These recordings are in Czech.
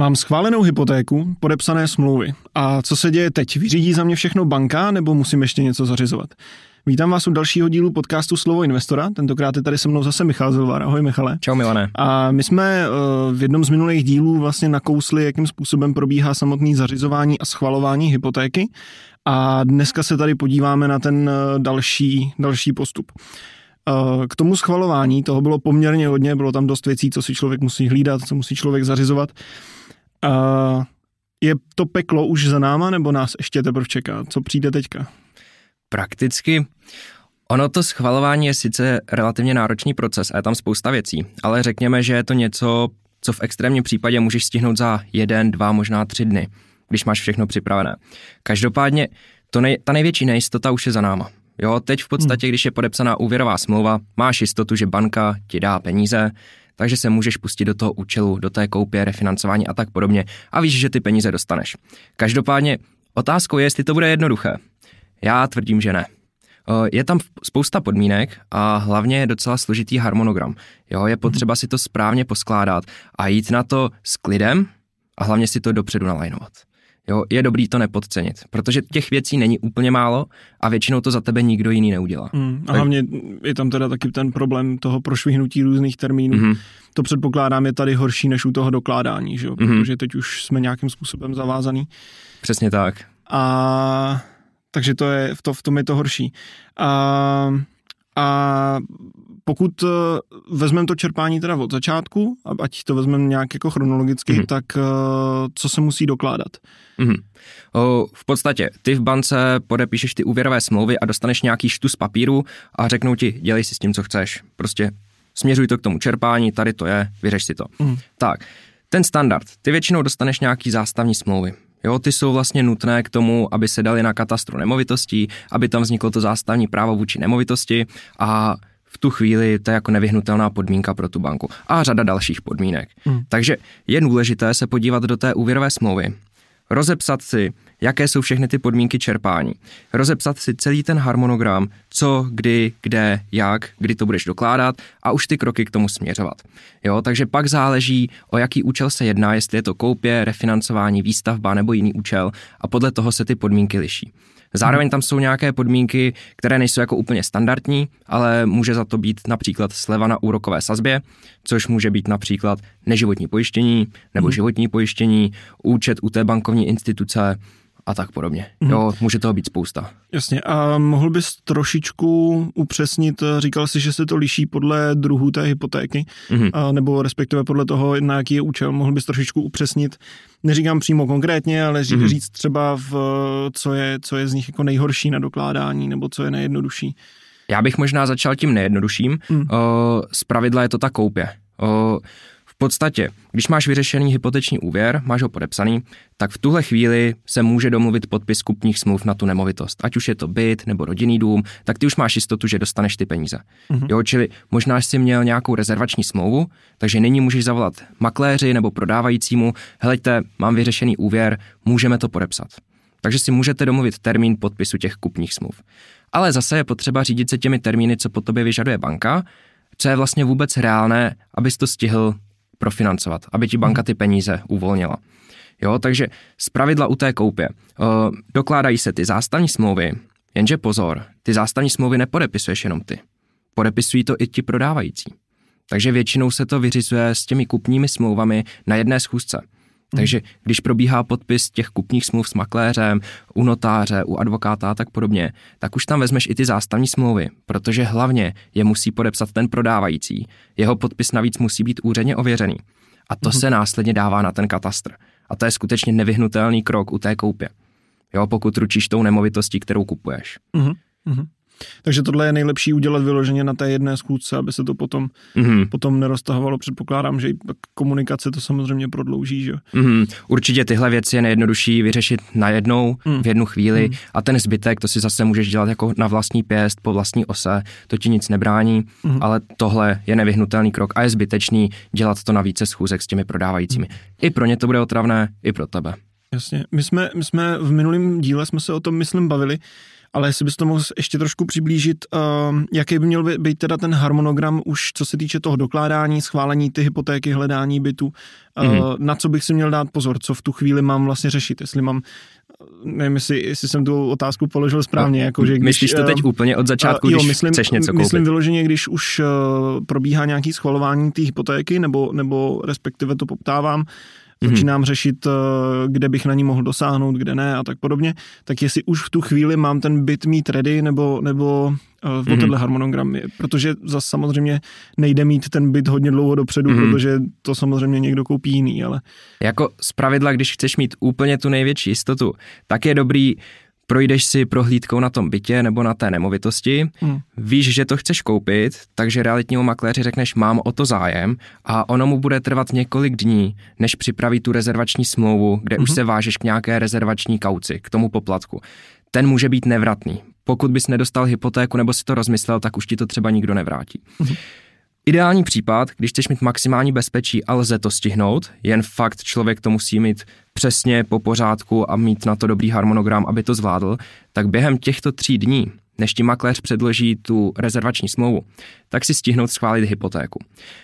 Mám schválenou hypotéku, podepsané smlouvy. A co se děje teď? Vyřídí za mě všechno banka, nebo musím ještě něco zařizovat? Vítám vás u dalšího dílu podcastu Slovo investora. Tentokrát je tady se mnou zase Michal Zilvar. Ahoj Michale. Čau Milane. A my jsme uh, v jednom z minulých dílů vlastně nakousli, jakým způsobem probíhá samotný zařizování a schvalování hypotéky. A dneska se tady podíváme na ten uh, další, další postup. K tomu schvalování toho bylo poměrně hodně, bylo tam dost věcí, co si člověk musí hlídat, co musí člověk zařizovat. Je to peklo už za náma, nebo nás ještě teprve čeká? Co přijde teďka? Prakticky Ono to schvalování je sice relativně náročný proces a je tam spousta věcí, ale řekněme, že je to něco, co v extrémním případě můžeš stihnout za jeden, dva, možná tři dny, když máš všechno připravené. Každopádně to nej, ta největší nejistota už je za náma. Jo, teď v podstatě, hmm. když je podepsaná úvěrová smlouva, máš jistotu, že banka ti dá peníze, takže se můžeš pustit do toho účelu, do té koupě, refinancování a tak podobně a víš, že ty peníze dostaneš. Každopádně otázkou je, jestli to bude jednoduché. Já tvrdím, že ne. Je tam spousta podmínek a hlavně je docela složitý harmonogram. Jo, je potřeba si to správně poskládat a jít na to s klidem a hlavně si to dopředu nalajnovat. Jo, je dobrý to nepodcenit, protože těch věcí není úplně málo a většinou to za tebe nikdo jiný neudělá. Mm, a hlavně je tam teda taky ten problém toho prošvihnutí různých termínů. Mm-hmm. To předpokládám je tady horší než u toho dokládání, že jo? Mm-hmm. protože teď už jsme nějakým způsobem zavázaný. Přesně tak. A takže to je, v, to, v tom je to horší. A, a pokud eh, vezmeme to čerpání teda od začátku, ať to vezmeme nějak jako chronologicky, mm-hmm. tak eh, co se musí dokládat? Mm-hmm. O, v podstatě, ty v bance podepíšeš ty úvěrové smlouvy a dostaneš nějaký štus papíru a řeknou ti, dělej si s tím, co chceš. Prostě směřuj to k tomu čerpání, tady to je, vyřeš si to. Mm. Tak, ten standard, ty většinou dostaneš nějaký zástavní smlouvy. Jo, ty jsou vlastně nutné k tomu, aby se dali na katastru nemovitostí, aby tam vzniklo to zástavní právo vůči nemovitosti a v tu chvíli to je jako nevyhnutelná podmínka pro tu banku. A řada dalších podmínek. Mm. Takže je důležité se podívat do té úvěrové smlouvy, rozepsat si, jaké jsou všechny ty podmínky čerpání, rozepsat si celý ten harmonogram, co, kdy, kde, jak, kdy to budeš dokládat a už ty kroky k tomu směřovat. Jo, takže pak záleží, o jaký účel se jedná, jestli je to koupě, refinancování, výstavba nebo jiný účel a podle toho se ty podmínky liší. Zároveň tam jsou nějaké podmínky, které nejsou jako úplně standardní, ale může za to být například sleva na úrokové sazbě, což může být například neživotní pojištění nebo hmm. životní pojištění, účet u té bankovní instituce, a tak podobně. Mm. Jo, může toho být spousta. Jasně, a mohl bys trošičku upřesnit, říkal jsi, že se to liší podle druhu té hypotéky, mm. a, nebo respektive podle toho, na jaký je účel, mohl bys trošičku upřesnit, neříkám přímo konkrétně, ale ří, mm. říct třeba, v, co, je, co je z nich jako nejhorší na dokládání, nebo co je nejjednodušší. Já bych možná začal tím nejjednodušším. Mm. O, z pravidla je to ta koupě. O, podstatě, když máš vyřešený hypoteční úvěr, máš ho podepsaný, tak v tuhle chvíli se může domluvit podpis kupních smluv na tu nemovitost. Ať už je to byt nebo rodinný dům, tak ty už máš jistotu, že dostaneš ty peníze. Mm-hmm. Jo, čili možná jsi měl nějakou rezervační smlouvu, takže nyní můžeš zavolat makléři nebo prodávajícímu, helejte, mám vyřešený úvěr, můžeme to podepsat. Takže si můžete domluvit termín podpisu těch kupních smluv. Ale zase je potřeba řídit se těmi termíny, co po tobě vyžaduje banka, co je vlastně vůbec reálné, abys to stihl profinancovat, aby ti banka ty peníze uvolnila. Jo, takže z pravidla u té koupě uh, dokládají se ty zástavní smlouvy, jenže pozor, ty zástavní smlouvy nepodepisuješ jenom ty. Podepisují to i ti prodávající. Takže většinou se to vyřizuje s těmi kupními smlouvami na jedné schůzce. Takže když probíhá podpis těch kupních smluv s makléřem, u notáře, u advokáta a tak podobně, tak už tam vezmeš i ty zástavní smlouvy, protože hlavně je musí podepsat ten prodávající. Jeho podpis navíc musí být úředně ověřený. A to mm-hmm. se následně dává na ten katastr. A to je skutečně nevyhnutelný krok u té koupě. Jo, pokud ručíš tou nemovitostí, kterou kupuješ. Mm-hmm. Takže tohle je nejlepší udělat vyloženě na té jedné schůdce, aby se to potom, mm-hmm. potom neroztahovalo. Předpokládám, že i komunikace to samozřejmě prodlouží. Že? Mm-hmm. Určitě tyhle věci je nejjednodušší vyřešit najednou, mm. v jednu chvíli mm. a ten zbytek to si zase můžeš dělat jako na vlastní pěst, po vlastní ose, to ti nic nebrání, mm. ale tohle je nevyhnutelný krok a je zbytečný dělat to na více schůzek s těmi prodávajícími. Mm. I pro ně to bude otravné, i pro tebe. Jasně. My jsme, my jsme v minulém díle jsme se o tom, myslím, bavili, ale jestli bys to mohl ještě trošku přiblížit, uh, jaký by měl být teda ten harmonogram už co se týče toho dokládání, schválení ty hypotéky, hledání bytu, mm-hmm. na co bych si měl dát pozor, co v tu chvíli mám vlastně řešit, jestli mám nevím, jestli, jestli jsem tu otázku položil správně. No, jako, že když, myslíš to teď uh, úplně od začátku, uh, jo, když myslím, chceš něco koupit? Myslím vyloženě, když už uh, probíhá nějaký schvalování té hypotéky, nebo, nebo respektive to poptávám, mm-hmm. začínám řešit, eh, kde bych na ní mohl dosáhnout, kde ne a tak podobně, tak jestli už v tu chvíli mám ten byt mít ready nebo, nebo eh, v mm-hmm. tenhle harmonogram, protože zase samozřejmě nejde mít ten byt hodně dlouho dopředu, mm-hmm. protože to samozřejmě někdo koupí jiný, ale... Jako z pravidla, když chceš mít úplně tu největší jistotu, tak je dobrý projdeš si prohlídkou na tom bytě nebo na té nemovitosti, hmm. víš, že to chceš koupit, takže realitnímu makléři řekneš, mám o to zájem a ono mu bude trvat několik dní, než připraví tu rezervační smlouvu, kde hmm. už se vážeš k nějaké rezervační kauci, k tomu poplatku. Ten může být nevratný. Pokud bys nedostal hypotéku nebo si to rozmyslel, tak už ti to třeba nikdo nevrátí. Hmm. Ideální případ, když chceš mít maximální bezpečí a lze to stihnout, jen fakt člověk to musí mít přesně po pořádku a mít na to dobrý harmonogram, aby to zvládl, tak během těchto tří dní, než ti makléř předloží tu rezervační smlouvu, tak si stihnout schválit hypotéku.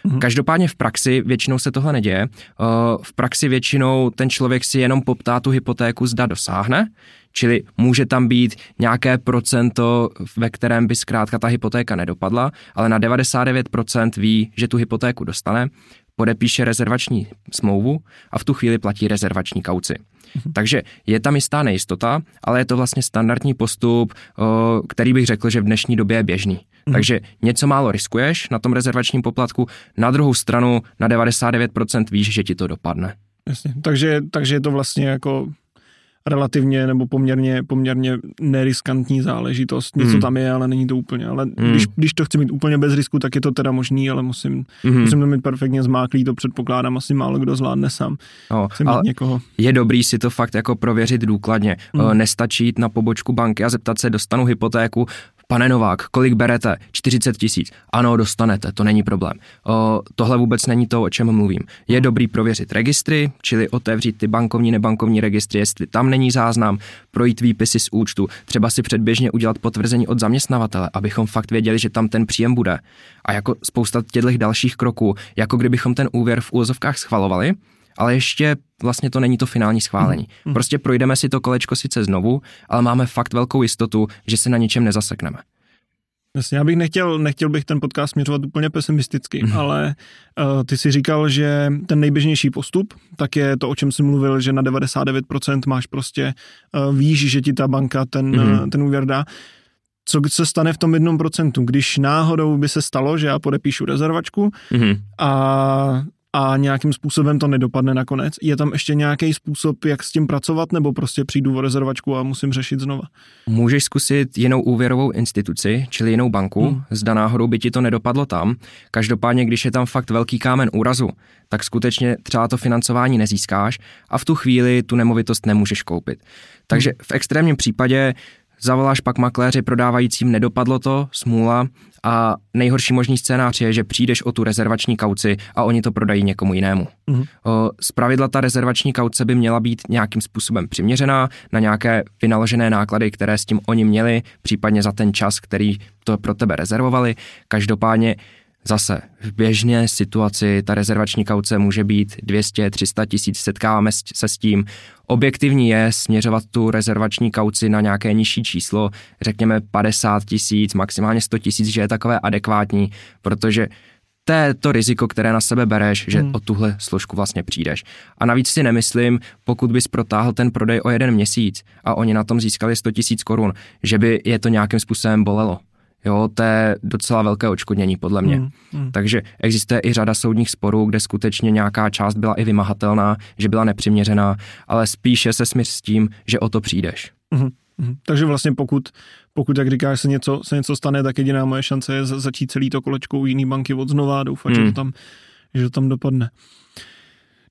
Mm-hmm. Každopádně v praxi většinou se tohle neděje. Eh, v praxi většinou ten člověk si jenom poptá tu hypotéku, zda dosáhne, čili může tam být nějaké procento, ve kterém by zkrátka ta hypotéka nedopadla, ale na 99% ví, že tu hypotéku dostane, podepíše rezervační smlouvu a v tu chvíli platí rezervační kauci. Mhm. Takže je tam jistá nejistota, ale je to vlastně standardní postup, který bych řekl, že v dnešní době je běžný. Mhm. Takže něco málo riskuješ na tom rezervačním poplatku, na druhou stranu na 99% víš, že ti to dopadne. Jasně, takže, takže je to vlastně jako relativně nebo poměrně, poměrně neriskantní záležitost. Něco mm. tam je, ale není to úplně. Ale mm. když, když to chci mít úplně bez risku, tak je to teda možný, ale musím, mm. musím to mít perfektně zmáklý, to předpokládám, asi málo kdo zvládne sám. No, ale někoho. Je dobrý si to fakt jako prověřit důkladně. Mm. Nestačí jít na pobočku banky a zeptat se, dostanu hypotéku, Pane Novák, kolik berete? 40 tisíc. Ano, dostanete, to není problém. O, tohle vůbec není to, o čem mluvím. Je dobrý prověřit registry, čili otevřít ty bankovní, nebankovní registry, jestli tam není záznam, projít výpisy z účtu, třeba si předběžně udělat potvrzení od zaměstnavatele, abychom fakt věděli, že tam ten příjem bude. A jako spousta těchto dalších kroků, jako kdybychom ten úvěr v úvozovkách schvalovali, ale ještě vlastně to není to finální schválení. Mm. Prostě projdeme si to kolečko sice znovu, ale máme fakt velkou jistotu, že se na ničem nezasekneme. Jasně, já bych nechtěl, nechtěl bych ten podcast směřovat úplně pesimisticky, mm. ale uh, ty si říkal, že ten nejběžnější postup, tak je to, o čem jsi mluvil, že na 99% máš prostě, uh, víš, že ti ta banka ten, mm. uh, ten úvěr dá. Co se stane v tom jednom procentu, když náhodou by se stalo, že já podepíšu rezervačku mm. a a nějakým způsobem to nedopadne nakonec. Je tam ještě nějaký způsob, jak s tím pracovat, nebo prostě přijdu o rezervačku a musím řešit znova? Můžeš zkusit jinou úvěrovou instituci, čili jinou banku, hmm. zda náhodou by ti to nedopadlo tam. Každopádně, když je tam fakt velký kámen úrazu, tak skutečně třeba to financování nezískáš a v tu chvíli tu nemovitost nemůžeš koupit. Takže hmm. v extrémním případě Zavoláš pak makléři prodávajícím, nedopadlo to, smůla a nejhorší možný scénář je, že přijdeš o tu rezervační kauci a oni to prodají někomu jinému. Mm. Z pravidla ta rezervační kauce by měla být nějakým způsobem přiměřená na nějaké vynaložené náklady, které s tím oni měli, případně za ten čas, který to pro tebe rezervovali. Každopádně Zase v běžné situaci ta rezervační kauce může být 200-300 tisíc, setkáváme se s tím. Objektivní je směřovat tu rezervační kauci na nějaké nižší číslo, řekněme 50 tisíc, maximálně 100 tisíc, že je takové adekvátní, protože to je to riziko, které na sebe bereš, že hmm. o tuhle složku vlastně přijdeš. A navíc si nemyslím, pokud bys protáhl ten prodej o jeden měsíc a oni na tom získali 100 tisíc korun, že by je to nějakým způsobem bolelo. Jo, to je docela velké očkodnění podle mě. Mm, mm. Takže existuje i řada soudních sporů, kde skutečně nějaká část byla i vymahatelná, že byla nepřiměřená, ale spíše se smysl s tím, že o to přijdeš. Mm, mm. Takže vlastně pokud, pokud jak říkáš, se něco, se něco stane, tak jediná moje šance je začít celý to kolečko u jiný banky od znova a doufat, mm. že, to tam, že to tam dopadne.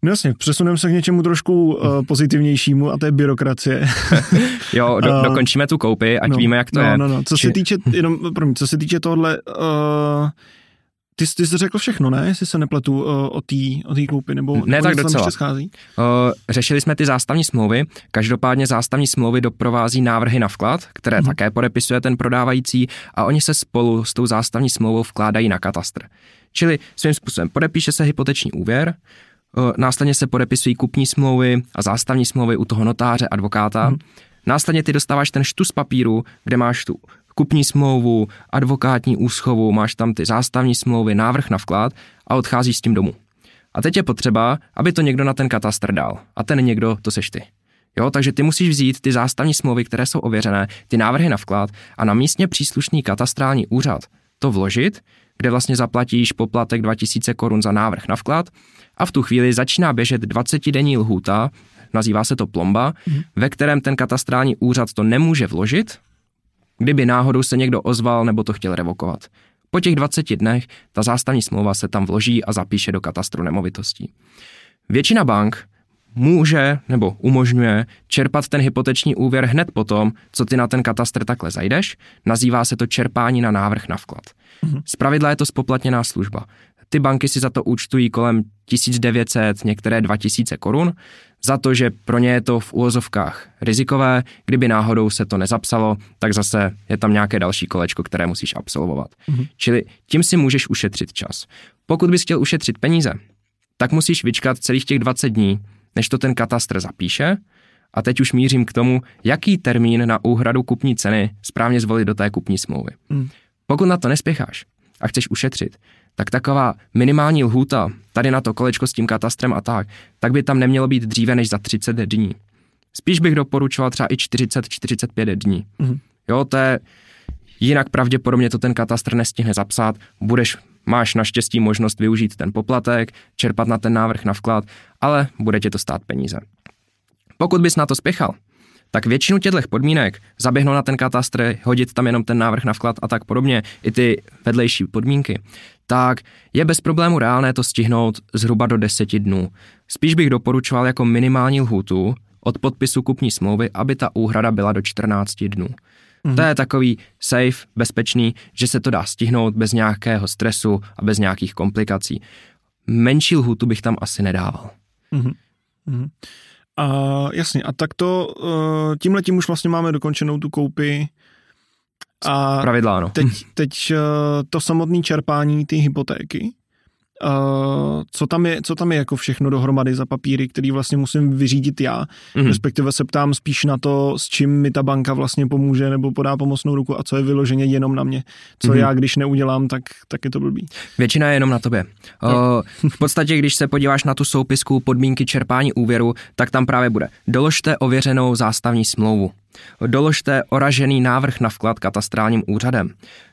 No jasně, přesuneme se k něčemu trošku uh, pozitivnějšímu a to je byrokracie. jo, do, dokončíme tu koupy, ať no, víme, jak to no, je. No, no, co Či... se týče, jenom, promiň, co se týče tohle, uh, ty, ty jsi řekl všechno, ne? Jestli se nepletu uh, o té o tý koupi, nebo, ne, tak docela. ještě schází? Uh, řešili jsme ty zástavní smlouvy, každopádně zástavní smlouvy doprovází návrhy na vklad, které hmm. také podepisuje ten prodávající a oni se spolu s tou zástavní smlouvou vkládají na katastr. Čili svým způsobem podepíše se hypoteční úvěr, následně se podepisují kupní smlouvy a zástavní smlouvy u toho notáře, advokáta. Hmm. Následně ty dostáváš ten štus papíru, kde máš tu kupní smlouvu, advokátní úschovu, máš tam ty zástavní smlouvy, návrh na vklad a odcházíš s tím domů. A teď je potřeba, aby to někdo na ten katastr dal. A ten někdo, to seš ty. Jo, takže ty musíš vzít ty zástavní smlouvy, které jsou ověřené, ty návrhy na vklad a na místně příslušný katastrální úřad to vložit, kde vlastně zaplatíš poplatek 2000 korun za návrh na vklad a v tu chvíli začíná běžet 20-denní lhůta, nazývá se to plomba, mm. ve kterém ten katastrální úřad to nemůže vložit, kdyby náhodou se někdo ozval nebo to chtěl revokovat. Po těch 20 dnech ta zástavní smlouva se tam vloží a zapíše do katastru nemovitostí. Většina bank může nebo umožňuje čerpat ten hypoteční úvěr hned potom, co ty na ten katastr takhle zajdeš. Nazývá se to čerpání na návrh na vklad. Mhm. Zpravidla je to spoplatněná služba. Ty banky si za to účtují kolem 1900, některé 2000 korun, za to, že pro ně je to v úvozovkách rizikové, kdyby náhodou se to nezapsalo, tak zase je tam nějaké další kolečko, které musíš absolvovat. Mm-hmm. Čili tím si můžeš ušetřit čas. Pokud bys chtěl ušetřit peníze, tak musíš vyčkat celých těch 20 dní, než to ten katastr zapíše, a teď už mířím k tomu, jaký termín na úhradu kupní ceny správně zvolit do té kupní smlouvy. Mm. Pokud na to nespěcháš a chceš ušetřit, tak taková minimální lhůta tady na to kolečko s tím katastrem a tak, tak by tam nemělo být dříve než za 30 dní. Spíš bych doporučoval třeba i 40-45 dní. Mm-hmm. Jo, to je, jinak pravděpodobně to ten katastr nestihne zapsat, budeš, máš naštěstí možnost využít ten poplatek, čerpat na ten návrh na vklad, ale bude tě to stát peníze. Pokud bys na to spěchal, tak většinu těchto podmínek zaběhnout na ten katastr, hodit tam jenom ten návrh na vklad a tak podobně, i ty vedlejší podmínky, tak je bez problému reálné to stihnout zhruba do deseti dnů. Spíš bych doporučoval jako minimální lhůtu od podpisu kupní smlouvy, aby ta úhrada byla do 14 dnů. Mm-hmm. To je takový safe, bezpečný, že se to dá stihnout bez nějakého stresu a bez nějakých komplikací. Menší lhůtu bych tam asi nedával. Mm-hmm. A jasně, a tak to uh, tímhle tím už vlastně máme dokončenou tu koupi a pravidla, ano. Teď, teď uh, to samotné čerpání ty hypotéky, Uh, co, tam je, co tam je jako všechno dohromady za papíry, který vlastně musím vyřídit já, mm-hmm. respektive se ptám spíš na to, s čím mi ta banka vlastně pomůže nebo podá pomocnou ruku a co je vyloženě jenom na mě. Co mm-hmm. já, když neudělám, tak, tak je to blbý. Většina je jenom na tobě. No. Uh, v podstatě, když se podíváš na tu soupisku podmínky čerpání úvěru, tak tam právě bude. Doložte ověřenou zástavní smlouvu. Doložte oražený návrh na vklad katastrálním úřadem.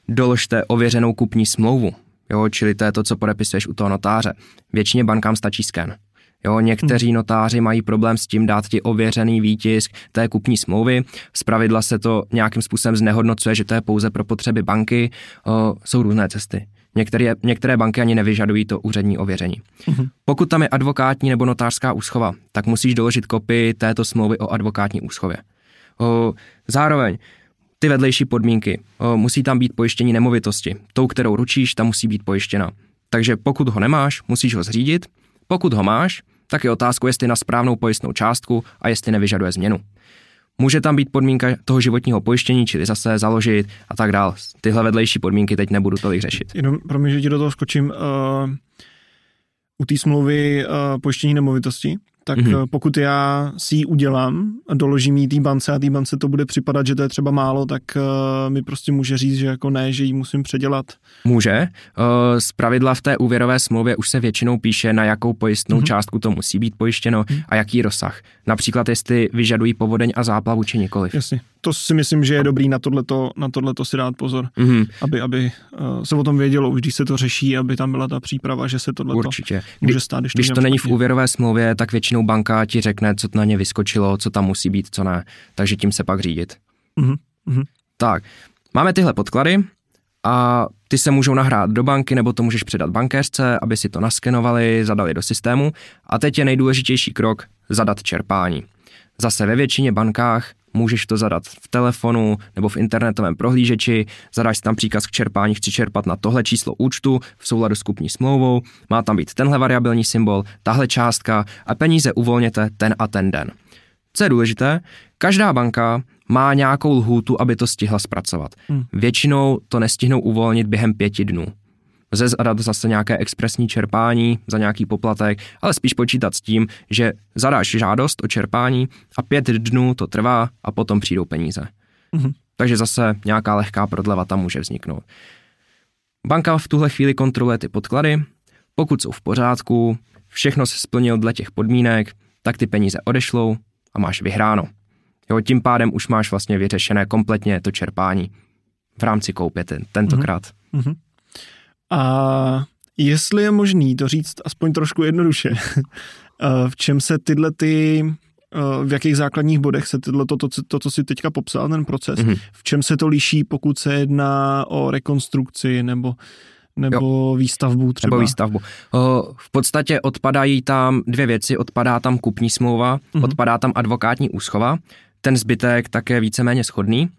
Doložte ověřenou kupní smlouvu jo, čili to je to, co podepisuješ u toho notáře. Většině bankám stačí sken. Jo, někteří hmm. notáři mají problém s tím dát ti ověřený výtisk té kupní smlouvy. pravidla se to nějakým způsobem znehodnocuje, že to je pouze pro potřeby banky. O, jsou různé cesty. Některé, některé banky ani nevyžadují to úřední ověření. Hmm. Pokud tam je advokátní nebo notářská úschova, tak musíš doložit kopii této smlouvy o advokátní úschově. O, zároveň ty vedlejší podmínky. Musí tam být pojištění nemovitosti. Tou, kterou ručíš, tam musí být pojištěna. Takže pokud ho nemáš, musíš ho zřídit. Pokud ho máš, tak je otázkou, jestli na správnou pojistnou částku a jestli nevyžaduje změnu. Může tam být podmínka toho životního pojištění, čili zase založit a tak dál. Tyhle vedlejší podmínky teď nebudu tolik řešit. Jenom pro mě, že ti do toho skočím. Uh, u té smlouvy uh, pojištění nemovitosti, tak mm-hmm. pokud já si ji udělám a doložím jí té bance a té bance to bude připadat, že to je třeba málo, tak uh, mi prostě může říct, že jako ne, že ji musím předělat. Může. Uh, z pravidla v té úvěrové smlouvě už se většinou píše, na jakou pojistnou mm-hmm. částku to musí být pojištěno mm-hmm. a jaký rozsah. Například, jestli vyžadují povodeň a záplavu či nikoliv. Jasně. To si myslím, že je dobrý na tohleto, na tohleto si dát pozor, mm-hmm. aby, aby uh, se o tom vědělo, už když se to řeší, aby tam byla ta příprava, že se tohle Určitě. může stát. Když, když to, to není v úvěrové smlouvě, tak většinou většinou banka ti řekne, co na ně vyskočilo, co tam musí být, co ne. Takže tím se pak řídit. Mm-hmm. Tak, máme tyhle podklady a ty se můžou nahrát do banky, nebo to můžeš předat bankéřce, aby si to naskenovali, zadali do systému. A teď je nejdůležitější krok zadat čerpání. Zase ve většině bankách můžeš to zadat v telefonu nebo v internetovém prohlížeči, zadáš tam příkaz k čerpání, chci čerpat na tohle číslo účtu v souladu s kupní smlouvou, má tam být tenhle variabilní symbol, tahle částka a peníze uvolněte ten a ten den. Co je důležité, každá banka má nějakou lhůtu, aby to stihla zpracovat. Hmm. Většinou to nestihnou uvolnit během pěti dnů. Lze zadat zase nějaké expresní čerpání za nějaký poplatek, ale spíš počítat s tím, že zadáš žádost o čerpání a pět dnů to trvá a potom přijdou peníze. Hmm. Takže zase nějaká lehká prodleva tam může vzniknout. Banka v tuhle chvíli kontroluje ty podklady, pokud jsou v pořádku, všechno se splnil dle těch podmínek, tak ty peníze odešlou a máš vyhráno. Jo, tím pádem už máš vlastně vyřešené kompletně to čerpání v rámci koupě ten, tentokrát. Mm-hmm. A jestli je možný to říct aspoň trošku jednoduše, eh, v čem se tyhle ty eh, v jakých základních bodech se tyhle, to, to, to, co si teďka popsal, ten proces, mm-hmm. v čem se to liší, pokud se jedná o rekonstrukci nebo nebo jo. výstavbu třeba. Nebo výstavbu. O, v podstatě odpadají tam dvě věci, odpadá tam kupní smlouva, mm-hmm. odpadá tam advokátní úschova, ten zbytek také víceméně schodný.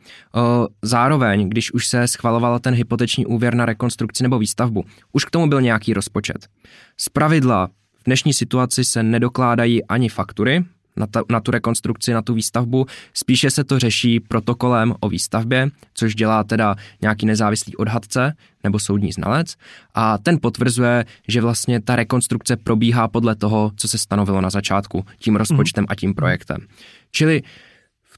Zároveň, když už se schvaloval ten hypoteční úvěr na rekonstrukci nebo výstavbu, už k tomu byl nějaký rozpočet. Z pravidla v dnešní situaci se nedokládají ani faktury, na, ta, na tu rekonstrukci, na tu výstavbu. Spíše se to řeší protokolem o výstavbě, což dělá teda nějaký nezávislý odhadce nebo soudní znalec a ten potvrzuje, že vlastně ta rekonstrukce probíhá podle toho, co se stanovilo na začátku, tím rozpočtem a tím projektem. Čili v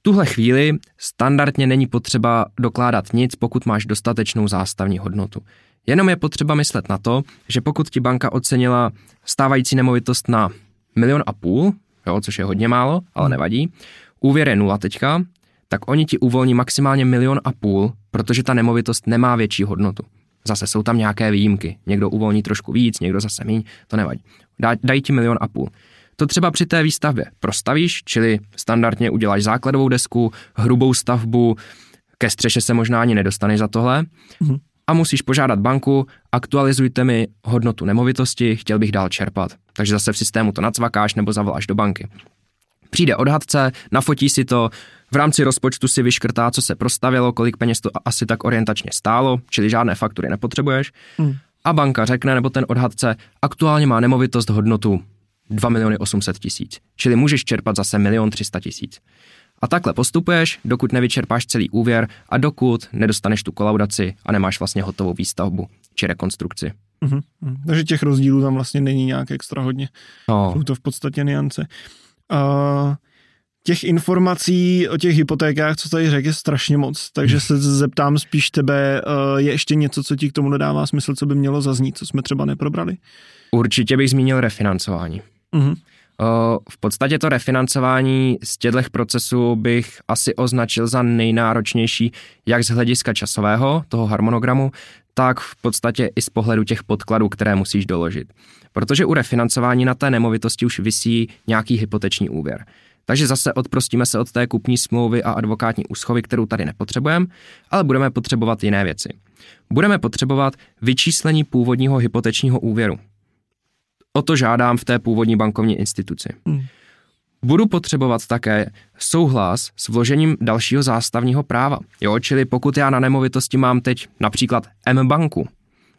tuhle chvíli standardně není potřeba dokládat nic, pokud máš dostatečnou zástavní hodnotu. Jenom je potřeba myslet na to, že pokud ti banka ocenila stávající nemovitost na milion a půl, jo, což je hodně málo, ale hmm. nevadí, úvěr je nula teďka, tak oni ti uvolní maximálně milion a půl, protože ta nemovitost nemá větší hodnotu. Zase jsou tam nějaké výjimky. Někdo uvolní trošku víc, někdo zase míň, to nevadí. Daj, dají ti milion a půl. To třeba při té výstavbě prostavíš, čili standardně uděláš základovou desku, hrubou stavbu, ke střeše se možná ani nedostaneš za tohle. Mm-hmm. A musíš požádat banku, aktualizujte mi hodnotu nemovitosti, chtěl bych dál čerpat. Takže zase v systému to nacvakáš nebo zavoláš do banky. Přijde odhadce, nafotí si to, v rámci rozpočtu si vyškrtá, co se prostavilo, kolik peněz to asi tak orientačně stálo, čili žádné faktury nepotřebuješ. Mm. A banka řekne, nebo ten odhadce, aktuálně má nemovitost hodnotu 2 miliony 800 tisíc, čili můžeš čerpat zase milion 300 tisíc. A takhle postupuješ, dokud nevyčerpáš celý úvěr a dokud nedostaneš tu kolaudaci a nemáš vlastně hotovou výstavbu či rekonstrukci. Mm-hmm. Takže těch rozdílů tam vlastně není nějak extra hodně. No. Jsou to v podstatě niance. Uh, těch informací o těch hypotékách, co tady řekl, je strašně moc, takže se zeptám spíš tebe, uh, je ještě něco, co ti k tomu nedává smysl, co by mělo zaznít, co jsme třeba neprobrali? Určitě bych zmínil refinancování. Mm-hmm. V podstatě to refinancování z těchto procesů bych asi označil za nejnáročnější jak z hlediska časového, toho harmonogramu, tak v podstatě i z pohledu těch podkladů, které musíš doložit. Protože u refinancování na té nemovitosti už visí nějaký hypoteční úvěr. Takže zase odprostíme se od té kupní smlouvy a advokátní úschovy, kterou tady nepotřebujeme, ale budeme potřebovat jiné věci. Budeme potřebovat vyčíslení původního hypotečního úvěru. O to žádám v té původní bankovní instituci. Hmm. Budu potřebovat také souhlas s vložením dalšího zástavního práva. Jo, čili pokud já na nemovitosti mám teď například M banku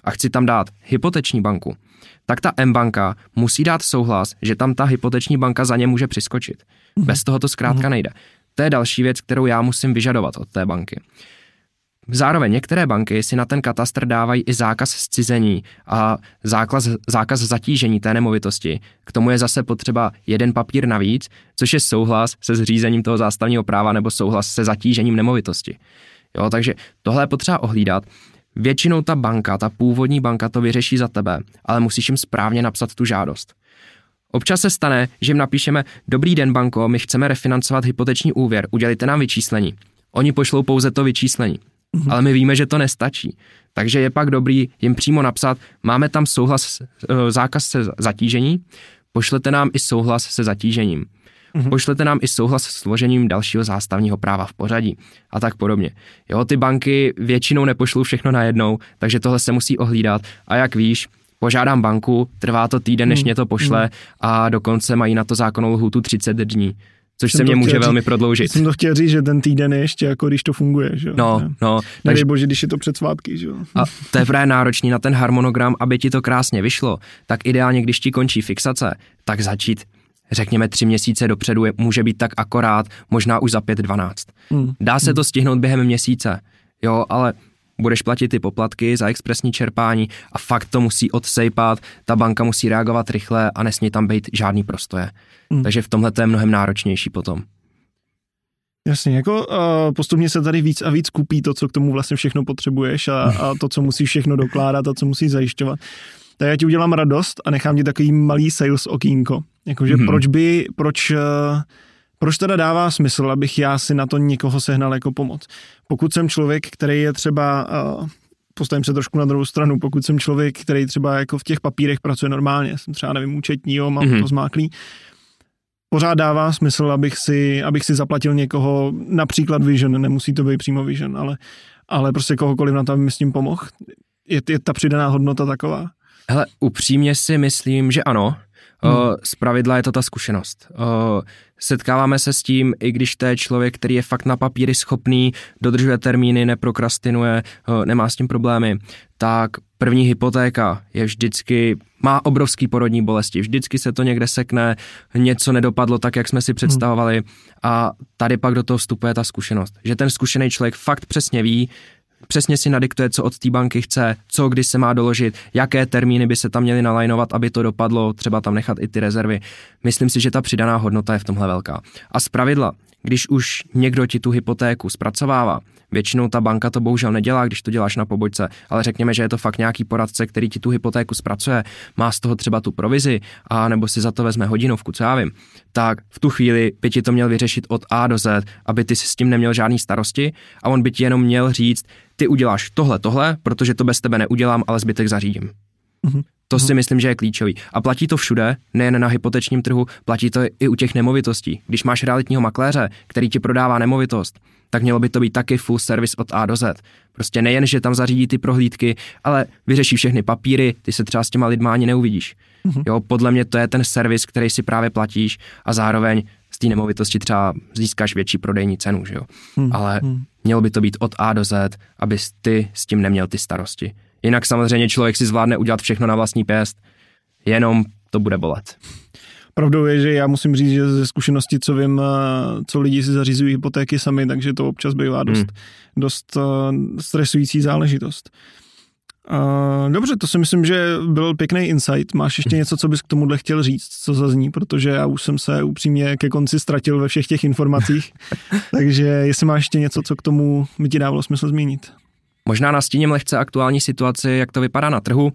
a chci tam dát hypoteční banku, tak ta M banka musí dát souhlas, že tam ta hypoteční banka za ně může přiskočit. Hmm. Bez toho to zkrátka hmm. nejde. To je další věc, kterou já musím vyžadovat od té banky. Zároveň některé banky si na ten katastr dávají i zákaz zcizení a zákaz, zákaz zatížení té nemovitosti. K tomu je zase potřeba jeden papír navíc, což je souhlas se zřízením toho zástavního práva nebo souhlas se zatížením nemovitosti. Jo, takže tohle je potřeba ohlídat. Většinou ta banka, ta původní banka to vyřeší za tebe, ale musíš jim správně napsat tu žádost. Občas se stane, že jim napíšeme Dobrý den, banko, my chceme refinancovat hypoteční úvěr, udělejte nám vyčíslení. Oni pošlou pouze to vyčíslení mm-hmm. ale my víme, že to nestačí. Takže je pak dobrý jim přímo napsat, máme tam souhlas, eh, zákaz se zatížení, pošlete nám i souhlas se zatížením. Mm-hmm. Pošlete nám i souhlas s složením dalšího zástavního práva v pořadí a tak podobně. Jo, ty banky většinou nepošlou všechno najednou, takže tohle se musí ohlídat a jak víš, požádám banku, trvá to týden, než mm. mě to pošle mm. a dokonce mají na to zákonnou lhůtu 30 dní. Což jsem se mě může říct, velmi prodloužit. Jsem to chtěl říct, že ten týden je ještě jako když to funguje, že No, ne? no. Takže bože, když je to před svátky, že A to je právě náročný na ten harmonogram, aby ti to krásně vyšlo, tak ideálně, když ti končí fixace, tak začít řekněme tři měsíce dopředu je, může být tak akorát, možná už za pět dvanáct. Hmm. Dá se hmm. to stihnout během měsíce, jo, ale budeš platit ty poplatky za expresní čerpání a fakt to musí odsejpat, ta banka musí reagovat rychle a nesmí tam být žádný prostoje. Hmm. Takže v tomhle to je mnohem náročnější potom. Jasně, jako uh, postupně se tady víc a víc kupí to, co k tomu vlastně všechno potřebuješ a, a to, co musíš všechno dokládat a co musíš zajišťovat. Tak já ti udělám radost a nechám ti takový malý sales okýnko. Jakože mm-hmm. proč by, proč, uh, proč teda dává smysl, abych já si na to někoho sehnal jako pomoc. Pokud jsem člověk, který je třeba uh, postavím se trošku na druhou stranu, pokud jsem člověk, který třeba jako v těch papírech pracuje normálně, jsem třeba nevím, účetní, jo, mám mm-hmm. to zmáklý, pořád dává smysl, abych si, abych si zaplatil někoho, například Vision, nemusí to být přímo Vision, ale, ale prostě kohokoliv na to, aby mi s tím pomohl. Je, je ta přidaná hodnota taková? Hele, upřímně si myslím, že ano. Hmm. Z pravidla je to ta zkušenost. Setkáváme se s tím, i když to je člověk, který je fakt na papíry schopný, dodržuje termíny, neprokrastinuje, nemá s tím problémy, tak první hypotéka je vždycky, má obrovský porodní bolesti, vždycky se to někde sekne, něco nedopadlo tak, jak jsme si představovali a tady pak do toho vstupuje ta zkušenost, že ten zkušený člověk fakt přesně ví, přesně si nadiktuje, co od té banky chce, co kdy se má doložit, jaké termíny by se tam měly nalajnovat, aby to dopadlo, třeba tam nechat i ty rezervy. Myslím si, že ta přidaná hodnota je v tomhle velká. A z pravidla, když už někdo ti tu hypotéku zpracovává, většinou ta banka to bohužel nedělá, když to děláš na pobočce, ale řekněme, že je to fakt nějaký poradce, který ti tu hypotéku zpracuje, má z toho třeba tu provizi, a nebo si za to vezme hodinovku, co já vím, tak v tu chvíli by ti to měl vyřešit od A do Z, aby ty si s tím neměl žádný starosti a on by ti jenom měl říct, ty uděláš tohle, tohle, protože to bez tebe neudělám, ale zbytek zařídím. Mm-hmm. To si mhm. myslím, že je klíčový. A platí to všude, nejen na hypotečním trhu, platí to i u těch nemovitostí. Když máš realitního makléře, který ti prodává nemovitost, tak mělo by to být taky full service od A do Z. Prostě nejen, že tam zařídí ty prohlídky, ale vyřeší všechny papíry, ty se třeba s těma lidma ani neuvidíš. Mm-hmm. Jo, podle mě to je ten servis, který si právě platíš a zároveň z té nemovitosti třeba získáš větší prodejní cenu, že jo. Mm-hmm. Ale mhm. mělo by to být od A do Z, abys ty s tím neměl ty starosti. Jinak samozřejmě člověk si zvládne udělat všechno na vlastní pěst, jenom to bude bolet. Pravdou je, že já musím říct, že ze zkušenosti, co vím, eh, co lidi si zařizují hypotéky sami, takže to občas bývá dost, hmm. dost uh, stresující záležitost. Uh, dobře, to si myslím, že byl pěkný insight. Máš ještě něco, co bys k tomuhle chtěl říct, co zazní, protože já už jsem se upřímně ke konci ztratil ve všech těch informacích. takže jestli máš ještě něco, co k tomu by ti dávalo smysl zmínit. Možná nastíním lehce aktuální situaci, jak to vypadá na trhu,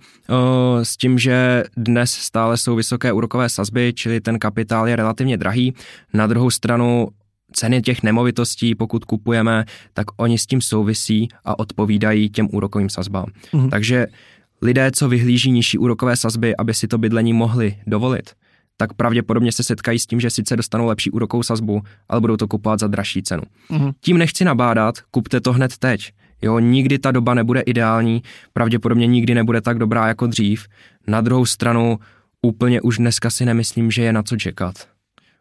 s tím, že dnes stále jsou vysoké úrokové sazby, čili ten kapitál je relativně drahý. Na druhou stranu ceny těch nemovitostí, pokud kupujeme, tak oni s tím souvisí a odpovídají těm úrokovým sazbám. Mhm. Takže lidé, co vyhlíží nižší úrokové sazby, aby si to bydlení mohli dovolit, tak pravděpodobně se setkají s tím, že sice dostanou lepší úrokovou sazbu, ale budou to kupovat za dražší cenu. Mhm. Tím nechci nabádat, kupte to hned teď. Jo, nikdy ta doba nebude ideální, pravděpodobně nikdy nebude tak dobrá jako dřív. Na druhou stranu úplně už dneska si nemyslím, že je na co čekat.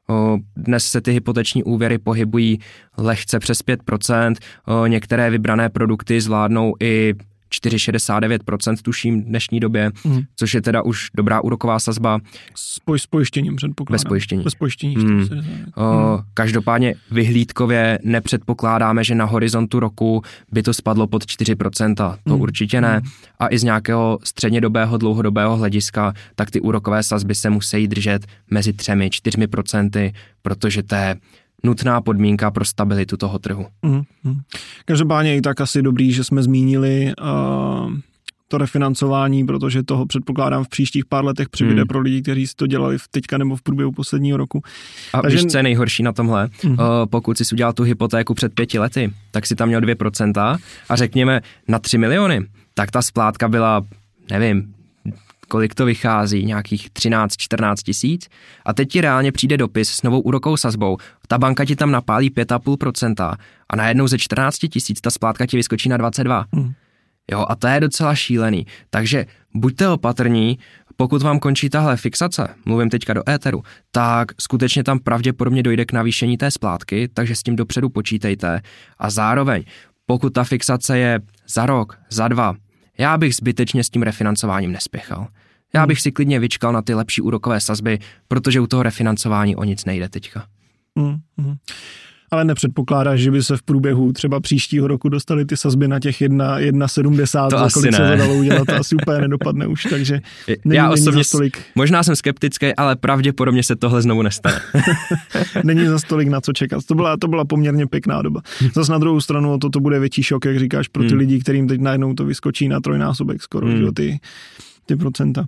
O, dnes se ty hypoteční úvěry pohybují lehce přes 5%, o, některé vybrané produkty zvládnou i 4,69% tuším v dnešní době, mm. což je teda už dobrá úroková sazba. S, poj- s pojištěním předpokládám. Bez pojištění. Bez pojištění. Mm. O, mm. Každopádně vyhlídkově nepředpokládáme, že na horizontu roku by to spadlo pod 4%. To mm. určitě ne. Mm. A i z nějakého střednědobého, dlouhodobého hlediska, tak ty úrokové sazby se musí držet mezi 3-4%, protože to je nutná podmínka pro stabilitu toho trhu. Mm, mm. Každopádně i tak asi dobrý, že jsme zmínili uh, to refinancování, protože toho předpokládám v příštích pár letech přibude mm. pro lidi, kteří si to dělali v teďka nebo v průběhu posledního roku. A Takže... víš, co je nejhorší na tomhle? Mm. Uh, pokud jsi udělal tu hypotéku před pěti lety, tak si tam měl 2% a řekněme na 3 miliony, tak ta splátka byla, nevím, kolik to vychází, nějakých 13-14 tisíc a teď ti reálně přijde dopis s novou úrokovou sazbou, ta banka ti tam napálí 5,5% a najednou ze 14 tisíc ta splátka ti vyskočí na 22. Hmm. Jo, a to je docela šílený. Takže buďte opatrní, pokud vám končí tahle fixace, mluvím teďka do éteru, tak skutečně tam pravděpodobně dojde k navýšení té splátky, takže s tím dopředu počítejte a zároveň, pokud ta fixace je za rok, za dva, já bych zbytečně s tím refinancováním nespěchal. Já hmm. bych si klidně vyčkal na ty lepší úrokové sazby, protože u toho refinancování o nic nejde teďka. Hmm. hmm ale nepředpokládáš, že by se v průběhu třeba příštího roku dostali ty sazby na těch 1,70, to za kolik ne. se to dalo udělat, to asi úplně nedopadne už, takže není, Já osobně není stolik. možná jsem skeptický, ale pravděpodobně se tohle znovu nestane. není za stolik na co čekat. To byla, to byla poměrně pěkná doba. Zas na druhou stranu to, to bude větší šok, jak říkáš, pro ty hmm. lidi, kterým teď najednou to vyskočí na trojnásobek skoro, hmm. že, ty, ty procenta.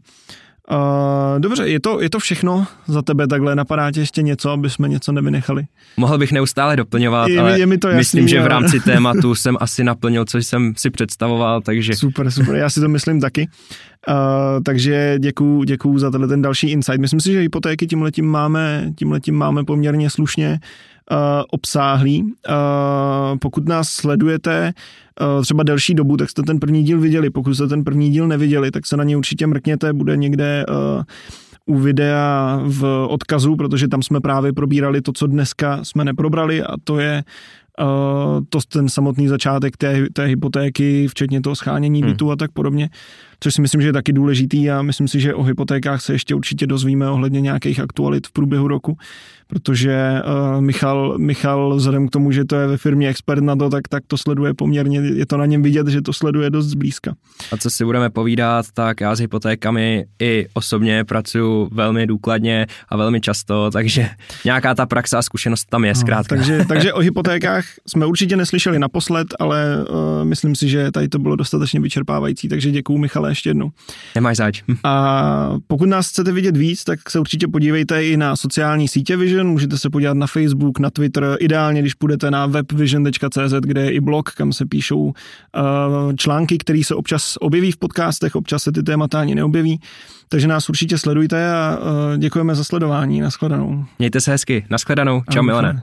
Uh, dobře, je to, je to všechno za tebe takhle? Napadá tě ještě něco, aby jsme něco nevynechali? Mohl bych neustále doplňovat, je, ale je mi to jasný, myslím, že v rámci tématu jsem asi naplnil, co jsem si představoval, takže... Super, super, já si to myslím taky. Uh, takže děkuju, děkuju za tenhle ten další insight. Myslím si, že hypotéky tímhletím máme, tímhletím máme poměrně slušně uh, obsáhlý. Uh, pokud nás sledujete uh, třeba delší dobu, tak jste ten první díl viděli. Pokud jste ten první díl neviděli, tak se na ně určitě mrkněte, bude někde uh, u videa v odkazu, protože tam jsme právě probírali to, co dneska jsme neprobrali a to je to ten samotný začátek té, té hypotéky, včetně toho schánění hmm. bytu a tak podobně což si myslím, že je taky důležitý a myslím si, že o hypotékách se ještě určitě dozvíme ohledně nějakých aktualit v průběhu roku, protože uh, Michal, Michal vzhledem k tomu, že to je ve firmě expert na to, tak, tak to sleduje poměrně, je to na něm vidět, že to sleduje dost zblízka. A co si budeme povídat, tak já s hypotékami i osobně pracuji velmi důkladně a velmi často, takže nějaká ta praxe a zkušenost tam je zkrátka. No, takže, takže o hypotékách jsme určitě neslyšeli naposled, ale uh, myslím si, že tady to bylo dostatečně vyčerpávající, takže děkuju Michale ještě jednou. Nemáš zač. A pokud nás chcete vidět víc, tak se určitě podívejte i na sociální sítě Vision, můžete se podívat na Facebook, na Twitter, ideálně, když půjdete na webvision.cz, kde je i blog, kam se píšou uh, články, které se občas objeví v podcastech, občas se ty témata ani neobjeví. Takže nás určitě sledujte a uh, děkujeme za sledování. Naschledanou. Mějte se hezky. Naschledanou. Čau, Milane.